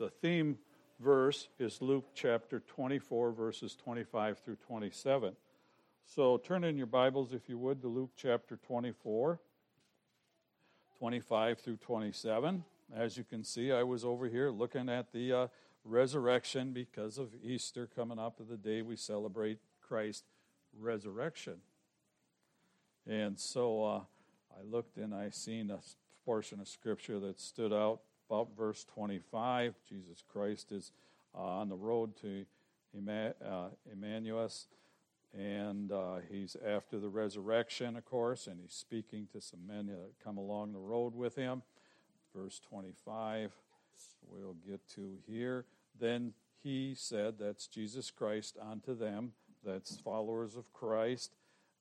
The theme verse is Luke chapter 24, verses 25 through 27. So turn in your Bibles, if you would, to Luke chapter 24, 25 through 27. As you can see, I was over here looking at the uh, resurrection because of Easter coming up the day we celebrate Christ's resurrection. And so uh, I looked and I seen a portion of scripture that stood out about verse 25. Jesus Christ is uh, on the road to uh, Emmaus, and uh, he's after the resurrection, of course, and he's speaking to some men that come along the road with him. Verse 25, we'll get to here. Then he said, that's Jesus Christ, unto them, that's followers of Christ.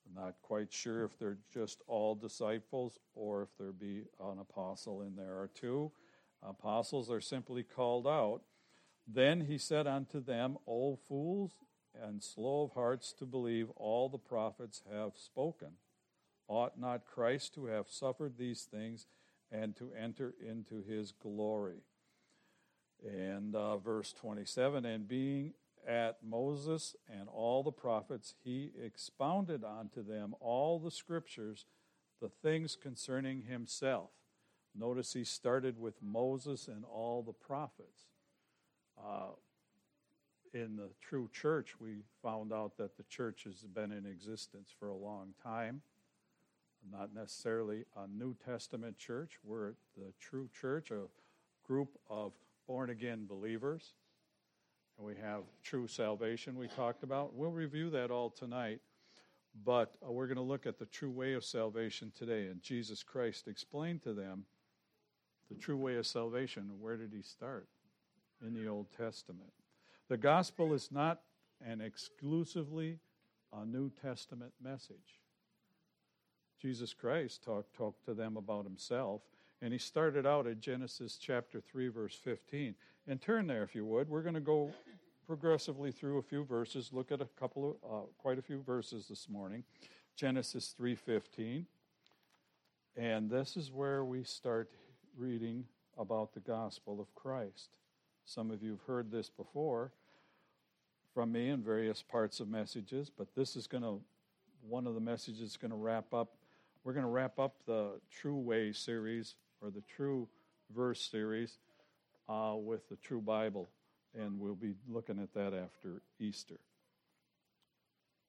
I'm not quite sure if they're just all disciples or if there be an apostle in there or two. Apostles are simply called out. Then he said unto them, O fools and slow of hearts to believe all the prophets have spoken. Ought not Christ to have suffered these things and to enter into his glory? And uh, verse 27 And being at Moses and all the prophets, he expounded unto them all the scriptures, the things concerning himself. Notice he started with Moses and all the prophets. Uh, in the true church, we found out that the church has been in existence for a long time. Not necessarily a New Testament church. We're the true church, a group of born again believers. And we have true salvation we talked about. We'll review that all tonight. But uh, we're going to look at the true way of salvation today. And Jesus Christ explained to them the true way of salvation. Where did he start? In the Old Testament. The gospel is not an exclusively a New Testament message. Jesus Christ talked, talked to them about himself, and he started out at Genesis chapter 3, verse 15. And turn there, if you would. We're going to go progressively through a few verses, look at a couple of, uh, quite a few verses this morning. Genesis 3.15. And this is where we start reading about the gospel of Christ. Some of you have heard this before from me in various parts of messages, but this is going to, one of the messages going to wrap up. We're going to wrap up the True Way series or the True Verse series uh, with the True Bible, and we'll be looking at that after Easter.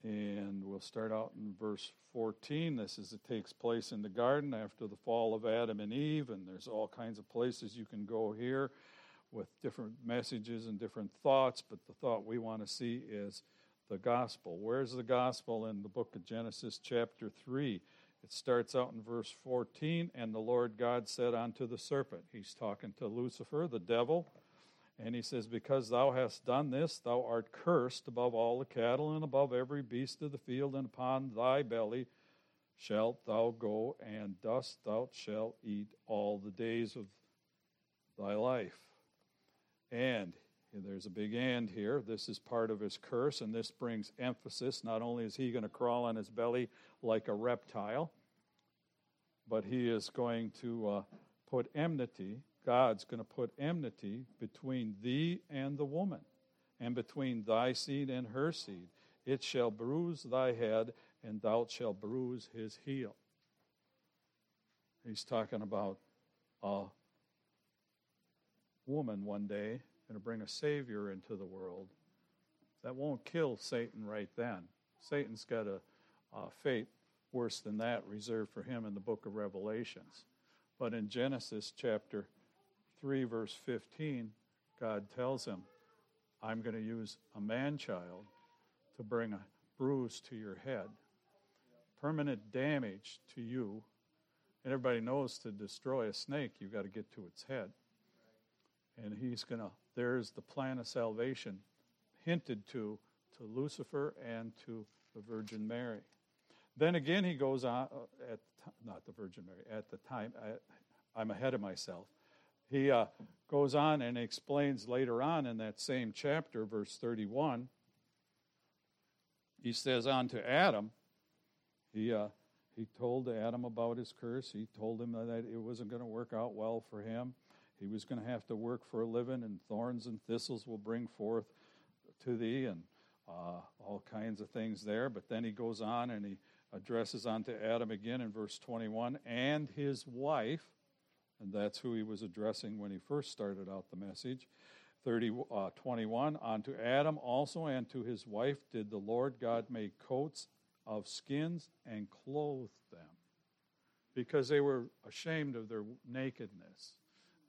And we'll start out in verse 14. This is it takes place in the garden after the fall of Adam and Eve, and there's all kinds of places you can go here with different messages and different thoughts, but the thought we want to see is the gospel. Where's the gospel in the book of Genesis, chapter 3? It starts out in verse 14, and the Lord God said unto the serpent, He's talking to Lucifer, the devil, and he says, Because thou hast done this, thou art cursed above all the cattle and above every beast of the field, and upon thy belly shalt thou go, and dust thou shalt eat all the days of thy life. And there's a big and here. This is part of his curse, and this brings emphasis. Not only is he going to crawl on his belly like a reptile, but he is going to uh, put enmity God's going to put enmity between thee and the woman, and between thy seed and her seed. It shall bruise thy head, and thou shalt bruise his heel. He's talking about a woman one day going to bring a Savior into the world. That won't kill Satan right then. Satan's got a, a fate worse than that reserved for him in the book of Revelations. But in Genesis chapter 3, verse 15, God tells him, I'm going to use a man child to bring a bruise to your head, permanent damage to you. And everybody knows to destroy a snake, you've got to get to its head. And he's going to, there's the plan of salvation hinted to to Lucifer and to the Virgin Mary. Then again, he goes on, uh, at not the Virgin Mary, at the time, I, I'm ahead of myself he uh, goes on and explains later on in that same chapter, verse 31. He says, On to Adam, he, uh, he told Adam about his curse. He told him that it wasn't going to work out well for him. he was going to have to work for a living, and thorns and thistles will bring forth to thee, and uh, all kinds of things there. But then he goes on and he addresses onto Adam again in verse 21 and his wife, and that's who he was addressing when he first started out the message. 30, uh, 21 Unto Adam also and to his wife did the Lord God make coats of skins and clothe them because they were ashamed of their nakedness.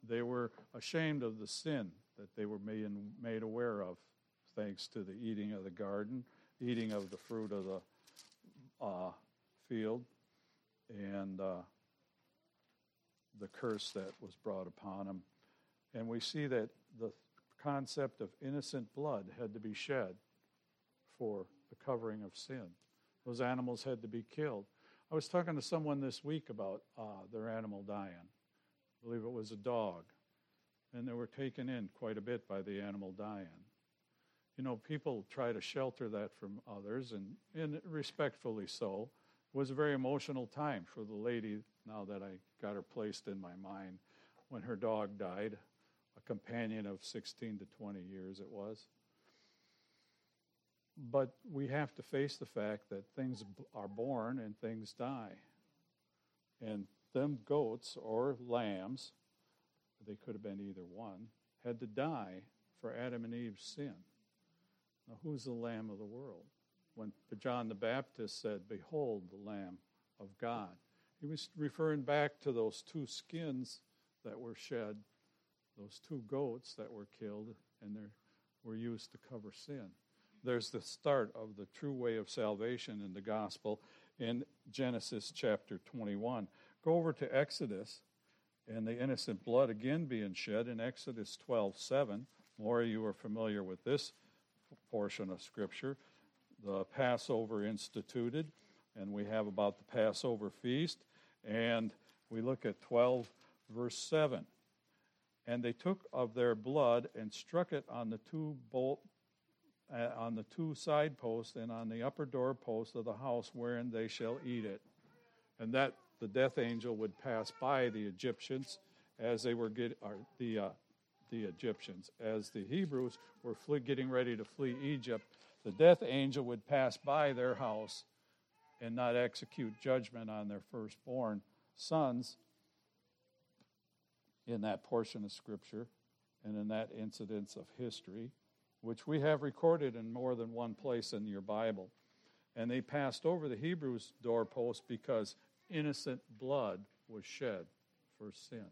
They were ashamed of the sin that they were made, made aware of thanks to the eating of the garden, eating of the fruit of the uh, field, and uh, the curse that was brought upon them. And we see that the concept of innocent blood had to be shed for the covering of sin. Those animals had to be killed. I was talking to someone this week about uh, their animal dying. I believe it was a dog. And they were taken in quite a bit by the animal dying you know, people try to shelter that from others, and, and respectfully so. It was a very emotional time for the lady, now that I got her placed in my mind, when her dog died, a companion of 16 to 20 years it was. But we have to face the fact that things are born and things die. And them goats or lambs, they could have been either one, had to die for Adam and Eve's sin. Now, who's the Lamb of the world? When John the Baptist said, Behold the Lamb of God, he was referring back to those two skins that were shed, those two goats that were killed, and they were used to cover sin. There's the start of the true way of salvation in the gospel in Genesis chapter 21. Go over to Exodus and the innocent blood again being shed in Exodus 12 7. More of you are familiar with this portion of Scripture. The Passover instituted, and we have about the Passover feast, and we look at 12, verse 7. And they took of their blood and struck it on the two bolt uh, on the two side posts and on the upper door post of the house wherein they shall eat it. And that the death angel would pass by the Egyptians as they were get, the uh, the Egyptians. As the Hebrews were flee, getting ready to flee Egypt, the death angel would pass by their house and not execute judgment on their firstborn sons in that portion of Scripture and in that incidence of history, which we have recorded in more than one place in your Bible. And they passed over the Hebrews' doorpost because innocent blood was shed for sin.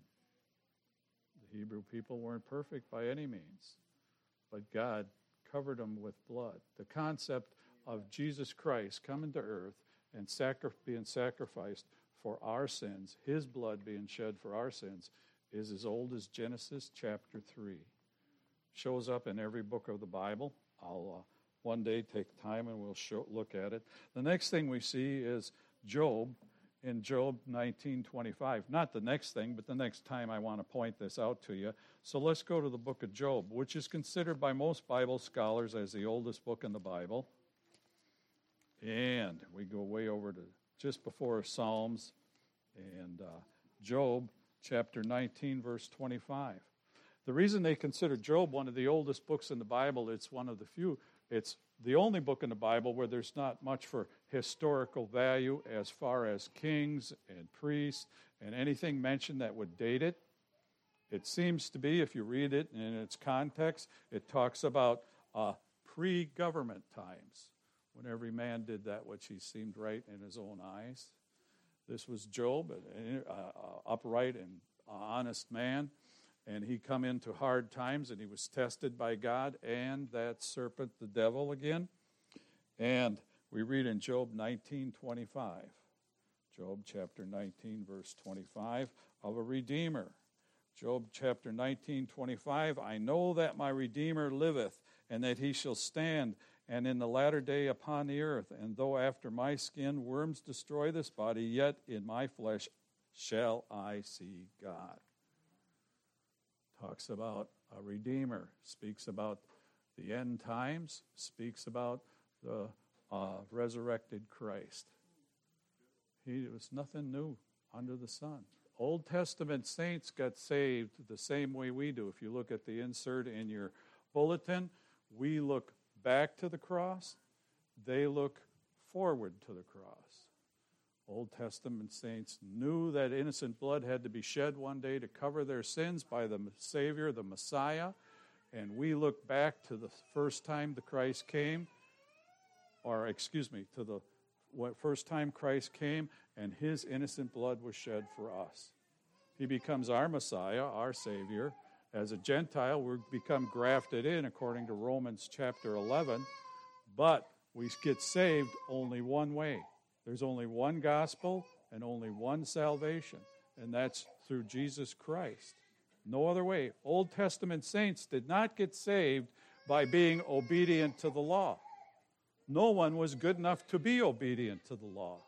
The Hebrew people weren't perfect by any means, but God covered them with blood. The concept of Jesus Christ coming to earth and sacri- being sacrificed for our sins, his blood being shed for our sins, is as old as Genesis chapter 3. Shows up in every book of the Bible. I'll uh, one day take time and we'll show, look at it. The next thing we see is Job in Job 19:25. Not the next thing, but the next time I want to point this out to you. So let's go to the book of Job, which is considered by most Bible scholars as the oldest book in the Bible. And we go way over to just before Psalms and uh, Job chapter 19 verse 25. The reason they consider Job one of the oldest books in the Bible, it's one of the few it's the only book in the Bible where there's not much for historical value as far as kings and priests and anything mentioned that would date it. It seems to be, if you read it in its context, it talks about uh, pre government times when every man did that which he seemed right in his own eyes. This was Job, an uh, uh, upright and honest man and he come into hard times and he was tested by God and that serpent the devil again. And we read in Job 19:25. Job chapter 19 verse 25 of a redeemer. Job chapter 19:25 I know that my redeemer liveth and that he shall stand and in the latter day upon the earth and though after my skin worms destroy this body yet in my flesh shall I see God talks about a redeemer, speaks about the end times, speaks about the uh, resurrected Christ. He was nothing new under the sun. Old Testament saints got saved the same way we do. If you look at the insert in your bulletin, we look back to the cross, they look forward to the cross. Old Testament saints knew that innocent blood had to be shed one day to cover their sins by the Savior, the Messiah. And we look back to the first time the Christ came, or excuse me, to the first time Christ came and his innocent blood was shed for us. He becomes our Messiah, our Savior. As a Gentile, we become grafted in according to Romans chapter 11, but we get saved only one way there's only one gospel and only one salvation, and that's through Jesus Christ. No other way. Old Testament saints did not get saved by being obedient to the law. No one was good enough to be obedient to the law.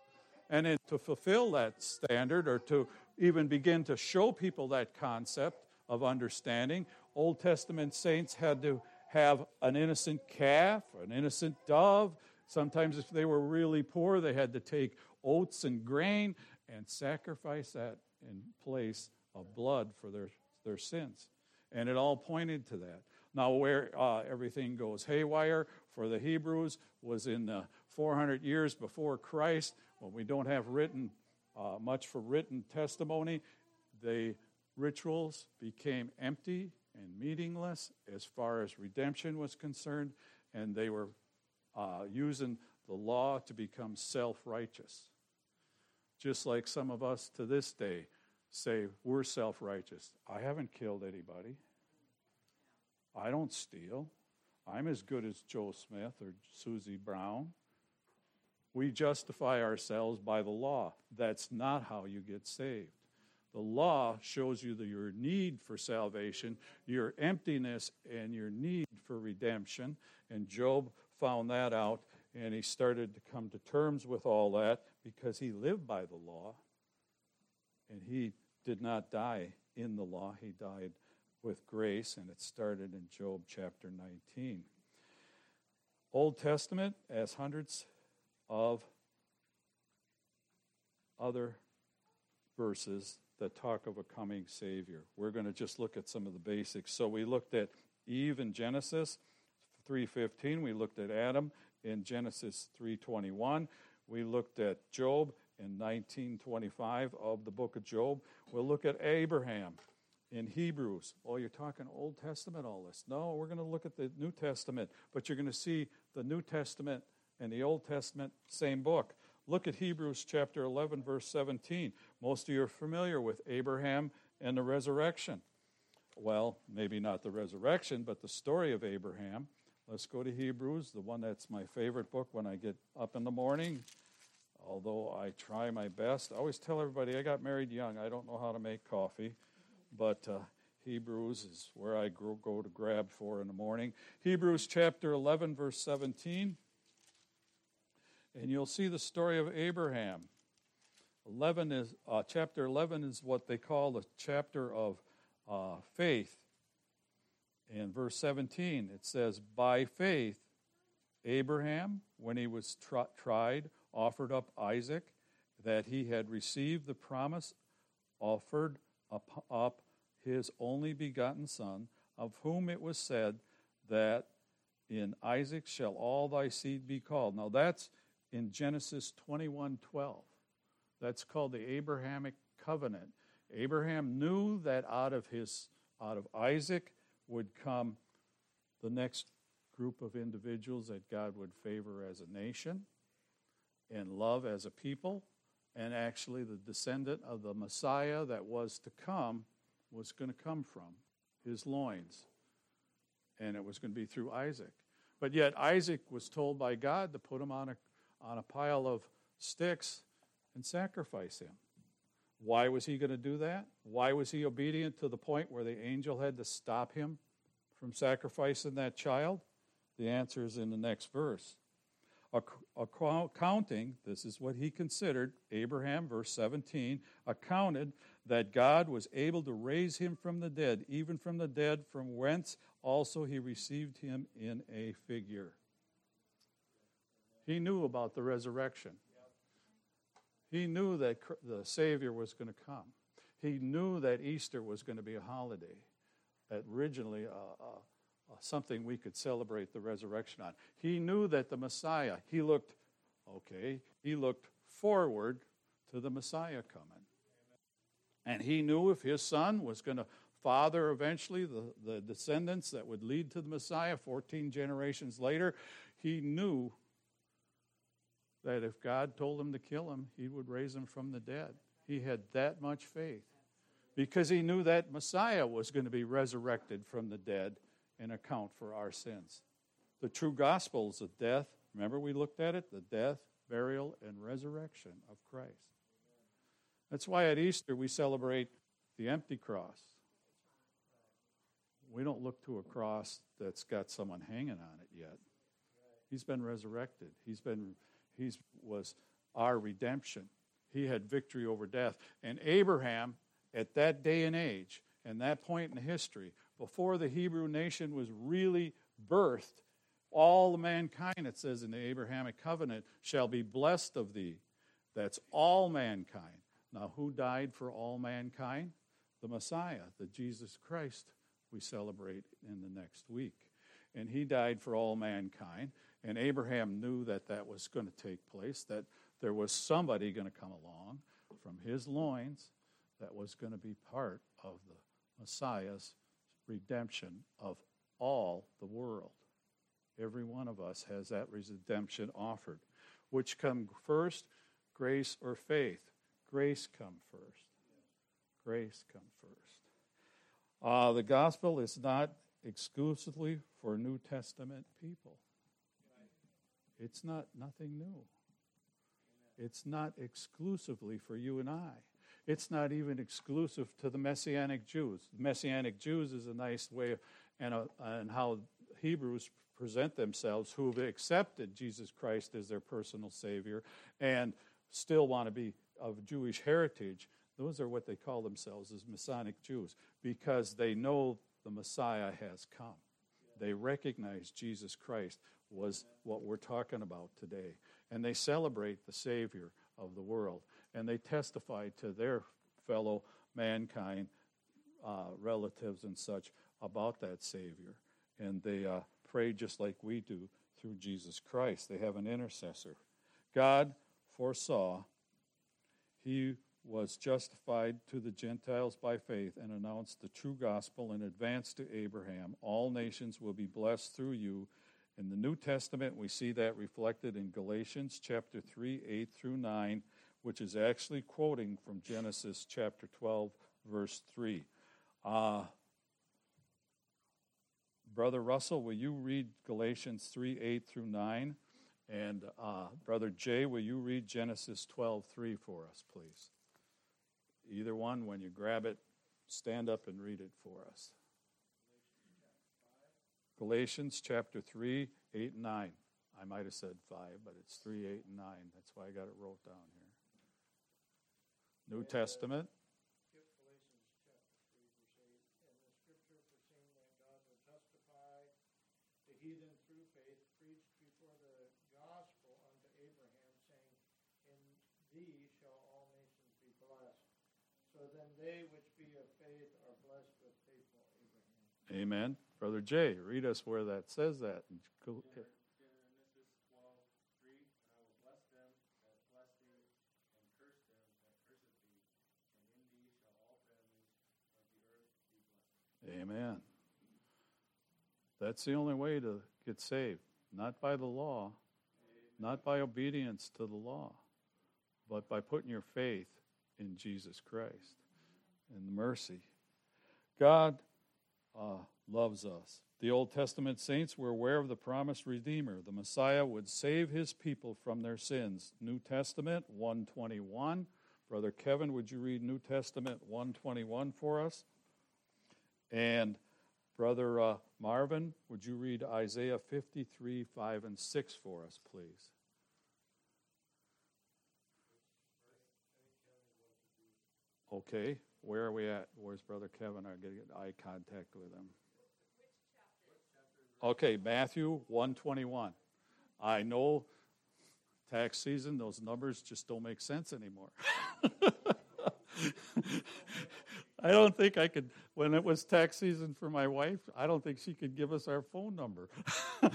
And in, to fulfill that standard or to even begin to show people that concept of understanding, Old Testament saints had to have an innocent calf, an innocent dove, Sometimes, if they were really poor, they had to take oats and grain and sacrifice that in place of blood for their, their sins. And it all pointed to that. Now, where uh, everything goes haywire for the Hebrews was in the 400 years before Christ, when we don't have written uh, much for written testimony. The rituals became empty and meaningless as far as redemption was concerned, and they were uh, using the law to become self righteous. Just like some of us to this day say we're self righteous. I haven't killed anybody. I don't steal. I'm as good as Joe Smith or Susie Brown. We justify ourselves by the law. That's not how you get saved. The law shows you the, your need for salvation, your emptiness, and your need for redemption. And Job found that out and he started to come to terms with all that because he lived by the law and he did not die in the law, he died with grace, and it started in Job chapter 19. Old Testament as hundreds of other verses that talk of a coming Savior. We're going to just look at some of the basics. So we looked at Eve in Genesis. 3:15. We looked at Adam in Genesis 3:21. We looked at Job in 1925 of the book of Job. We'll look at Abraham in Hebrews. Oh, you're talking Old Testament, all this. No, we're going to look at the New Testament, but you're going to see the New Testament and the Old Testament, same book. Look at Hebrews chapter 11, verse 17. Most of you are familiar with Abraham and the resurrection. Well, maybe not the resurrection, but the story of Abraham. Let's go to Hebrews, the one that's my favorite book when I get up in the morning. Although I try my best, I always tell everybody I got married young. I don't know how to make coffee, but uh, Hebrews is where I go, to grab for in the morning. Hebrews chapter 11, verse 17. And you'll see the story of Abraham. 11 is, uh, chapter 11 is what they call the chapter of uh, faith. In verse 17, it says, By faith, Abraham, when he was tr- tried, offered up Isaac, that he had received the promise, offered up, up his only begotten son, of whom it was said that in Isaac shall all thy seed be called. Now that's in Genesis 21:12. That's called the Abrahamic covenant. Abraham knew that out of his out of Isaac would come the next group of individuals that God would favor as a nation and love as a people. And actually, the descendant of the Messiah that was to come was going to come from his loins. And it was going to be through Isaac. But yet, Isaac was told by God to put him on a, on a pile of sticks and sacrifice him. Why was he going to do that? Why was he obedient to the point where the angel had to stop him from sacrificing that child? The answer is in the next verse. Accounting, this is what he considered, Abraham, verse 17, accounted that God was able to raise him from the dead, even from the dead, from whence also he received him in a figure. He knew about the resurrection. He knew that the Savior was going to come. He knew that Easter was going to be a holiday, originally uh, uh, something we could celebrate the resurrection on. He knew that the Messiah, he looked, okay, he looked forward to the Messiah coming. And he knew if his son was going to father eventually the, the descendants that would lead to the Messiah 14 generations later, he knew that if God told him to kill him, he would raise him from the dead. He had that much faith because he knew that Messiah was going to be resurrected from the dead and account for our sins. The true gospel is the death, remember we looked at it? The death, burial, and resurrection of Christ. That's why at Easter we celebrate the empty cross. We don't look to a cross that's got someone hanging on it yet. He's been resurrected. He's been He was our redemption. He had victory over death. And Abraham, at that day and age, and that point in history, before the Hebrew nation was really birthed, all mankind, it says in the Abrahamic covenant, shall be blessed of thee. That's all mankind. Now, who died for all mankind? The Messiah, the Jesus Christ we celebrate in the next week. And he died for all mankind. And Abraham knew that that was going to take place, that there was somebody going to come along from his loins that was going to be part of the Messiah's redemption of all the world. Every one of us has that redemption offered. Which come first, grace or faith? Grace come first. Grace come first. Uh, the gospel is not exclusively for New Testament people. It's not nothing new. It's not exclusively for you and I. It's not even exclusive to the Messianic Jews. Messianic Jews is a nice way, of, and, a, and how Hebrews present themselves who have accepted Jesus Christ as their personal Savior and still want to be of Jewish heritage. Those are what they call themselves as Messianic Jews because they know the Messiah has come. They recognize Jesus Christ was what we're talking about today. And they celebrate the Savior of the world and they testify to their fellow mankind, uh, relatives, and such about that Savior. And they uh, pray just like we do through Jesus Christ. They have an intercessor. God foresaw he was justified to the Gentiles by faith and announced the true gospel in advance to Abraham. All nations will be blessed through you. In the New Testament, we see that reflected in Galatians chapter 3, 8 through 9 which is actually quoting from Genesis chapter 12, verse 3. Uh, Brother Russell, will you read Galatians 3, 8 through 9? And uh, Brother Jay, will you read Genesis 12, 3 for us, please? Either one, when you grab it, stand up and read it for us. Galatians chapter 3, 8 and 9. I might have said 5, but it's 3, 8, and 9. That's why I got it wrote down here. New Testament. heathen through faith preached before the gospel unto Abraham, saying, In thee shall all nations be blessed. So then they which be of faith are blessed with faithful Abraham. Amen. Brother Jay, read us where that says that. Amen. That's the only way to get saved. Not by the law, not by obedience to the law, but by putting your faith in Jesus Christ and the mercy. God uh, loves us. The Old Testament saints were aware of the promised Redeemer. The Messiah would save his people from their sins. New Testament 121. Brother Kevin, would you read New Testament 121 for us? And Brother uh, Marvin, would you read Isaiah 53, 5, and 6 for us, please? Okay, where are we at? Where's Brother Kevin? I get eye contact with him. Okay, Matthew 121. I know tax season, those numbers just don't make sense anymore. I don't think I could, when it was tax season for my wife, I don't think she could give us our phone number.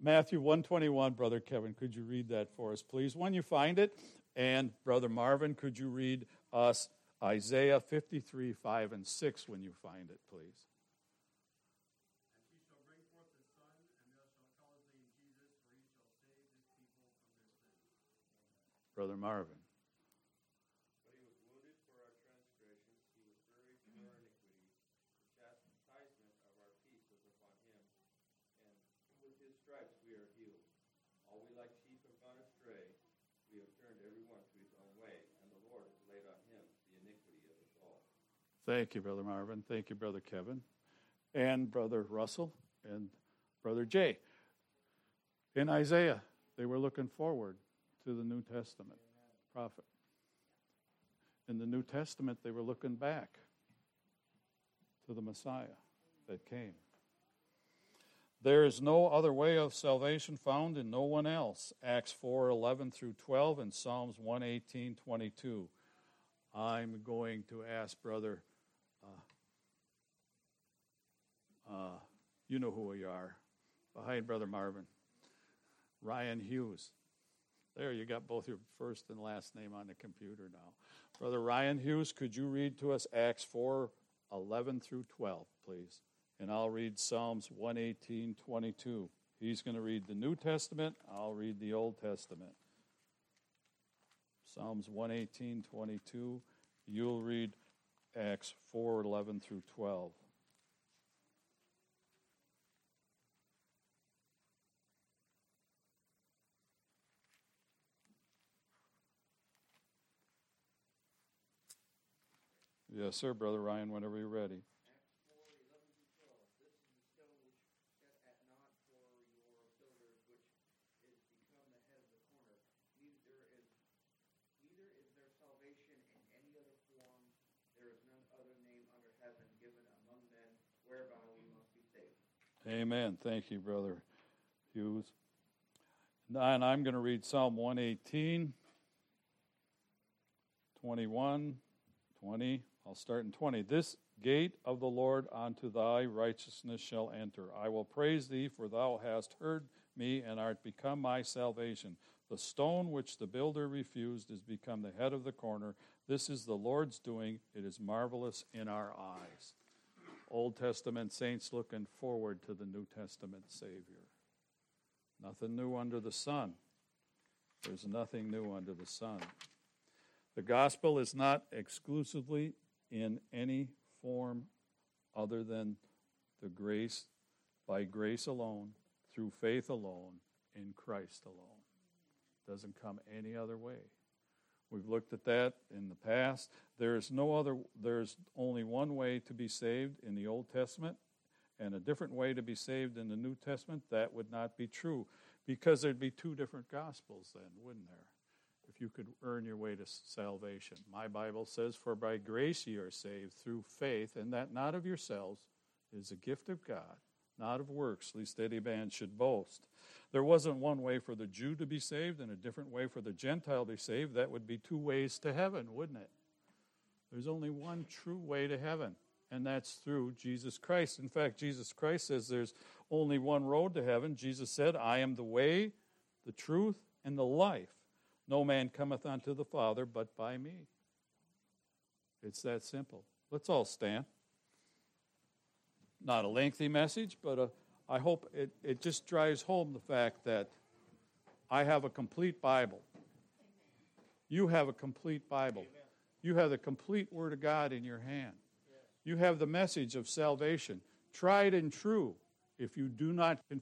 Matthew 121, Brother Kevin, could you read that for us, please? When you find it, and Brother Marvin, could you read us Isaiah 53, 5, and 6 when you find it, please? Brother Marvin. But he was wounded for our transgressions, he was buried for our iniquity. The chastisement of our peace was upon him, and with his stripes we are healed. All we like sheep have gone astray, we have turned every one to his own way, and the Lord has laid on him the iniquity of us all. Thank you, Brother Marvin. Thank you, Brother Kevin, and Brother Russell, and Brother Jay. In Isaiah, they were looking forward to the New Testament prophet. In the New Testament, they were looking back to the Messiah that came. There is no other way of salvation found in no one else. Acts 4 11 through 12 and Psalms 118 22. I'm going to ask Brother, uh, you know who you are, behind Brother Marvin, Ryan Hughes. There, you got both your first and last name on the computer now. Brother Ryan Hughes, could you read to us Acts 4 11 through 12, please? And I'll read Psalms 118 22. He's going to read the New Testament, I'll read the Old Testament. Psalms 118 22. You'll read Acts 4 11 through 12. Yes, sir, Brother Ryan, whenever you're ready. Acts 4 11 through 12. This is the stone which set at naught for your builders, which is become the head of the corner. Neither is, neither is there salvation in any other form. There is none other name under heaven given among Brother Ryan, whenever you're ready. Amen. Thank you, Brother Hughes. And I'm going to read Psalm 118, 21, 20. I'll start in 20. This gate of the Lord unto thy righteousness shall enter. I will praise thee, for thou hast heard me and art become my salvation. The stone which the builder refused is become the head of the corner. This is the Lord's doing. It is marvelous in our eyes. Old Testament saints looking forward to the New Testament Savior. Nothing new under the sun. There's nothing new under the sun. The gospel is not exclusively in any form other than the grace, by grace alone, through faith alone, in Christ alone. Doesn't come any other way. We've looked at that in the past. There's no other, there's only one way to be saved in the Old Testament and a different way to be saved in the New Testament. That would not be true because there'd be two different gospels then, wouldn't there? If you could earn your way to salvation. My Bible says, For by grace ye are saved through faith, and that not of yourselves is a gift of God, not of works, lest any man should boast. There wasn't one way for the Jew to be saved and a different way for the Gentile to be saved. That would be two ways to heaven, wouldn't it? There's only one true way to heaven, and that's through Jesus Christ. In fact, Jesus Christ says there's only one road to heaven. Jesus said, I am the way, the truth, and the life. No man cometh unto the Father but by me. It's that simple. Let's all stand. Not a lengthy message, but a, I hope it, it just drives home the fact that I have a complete Bible. You have a complete Bible. You have the complete Word of God in your hand. You have the message of salvation, tried and true. If you do not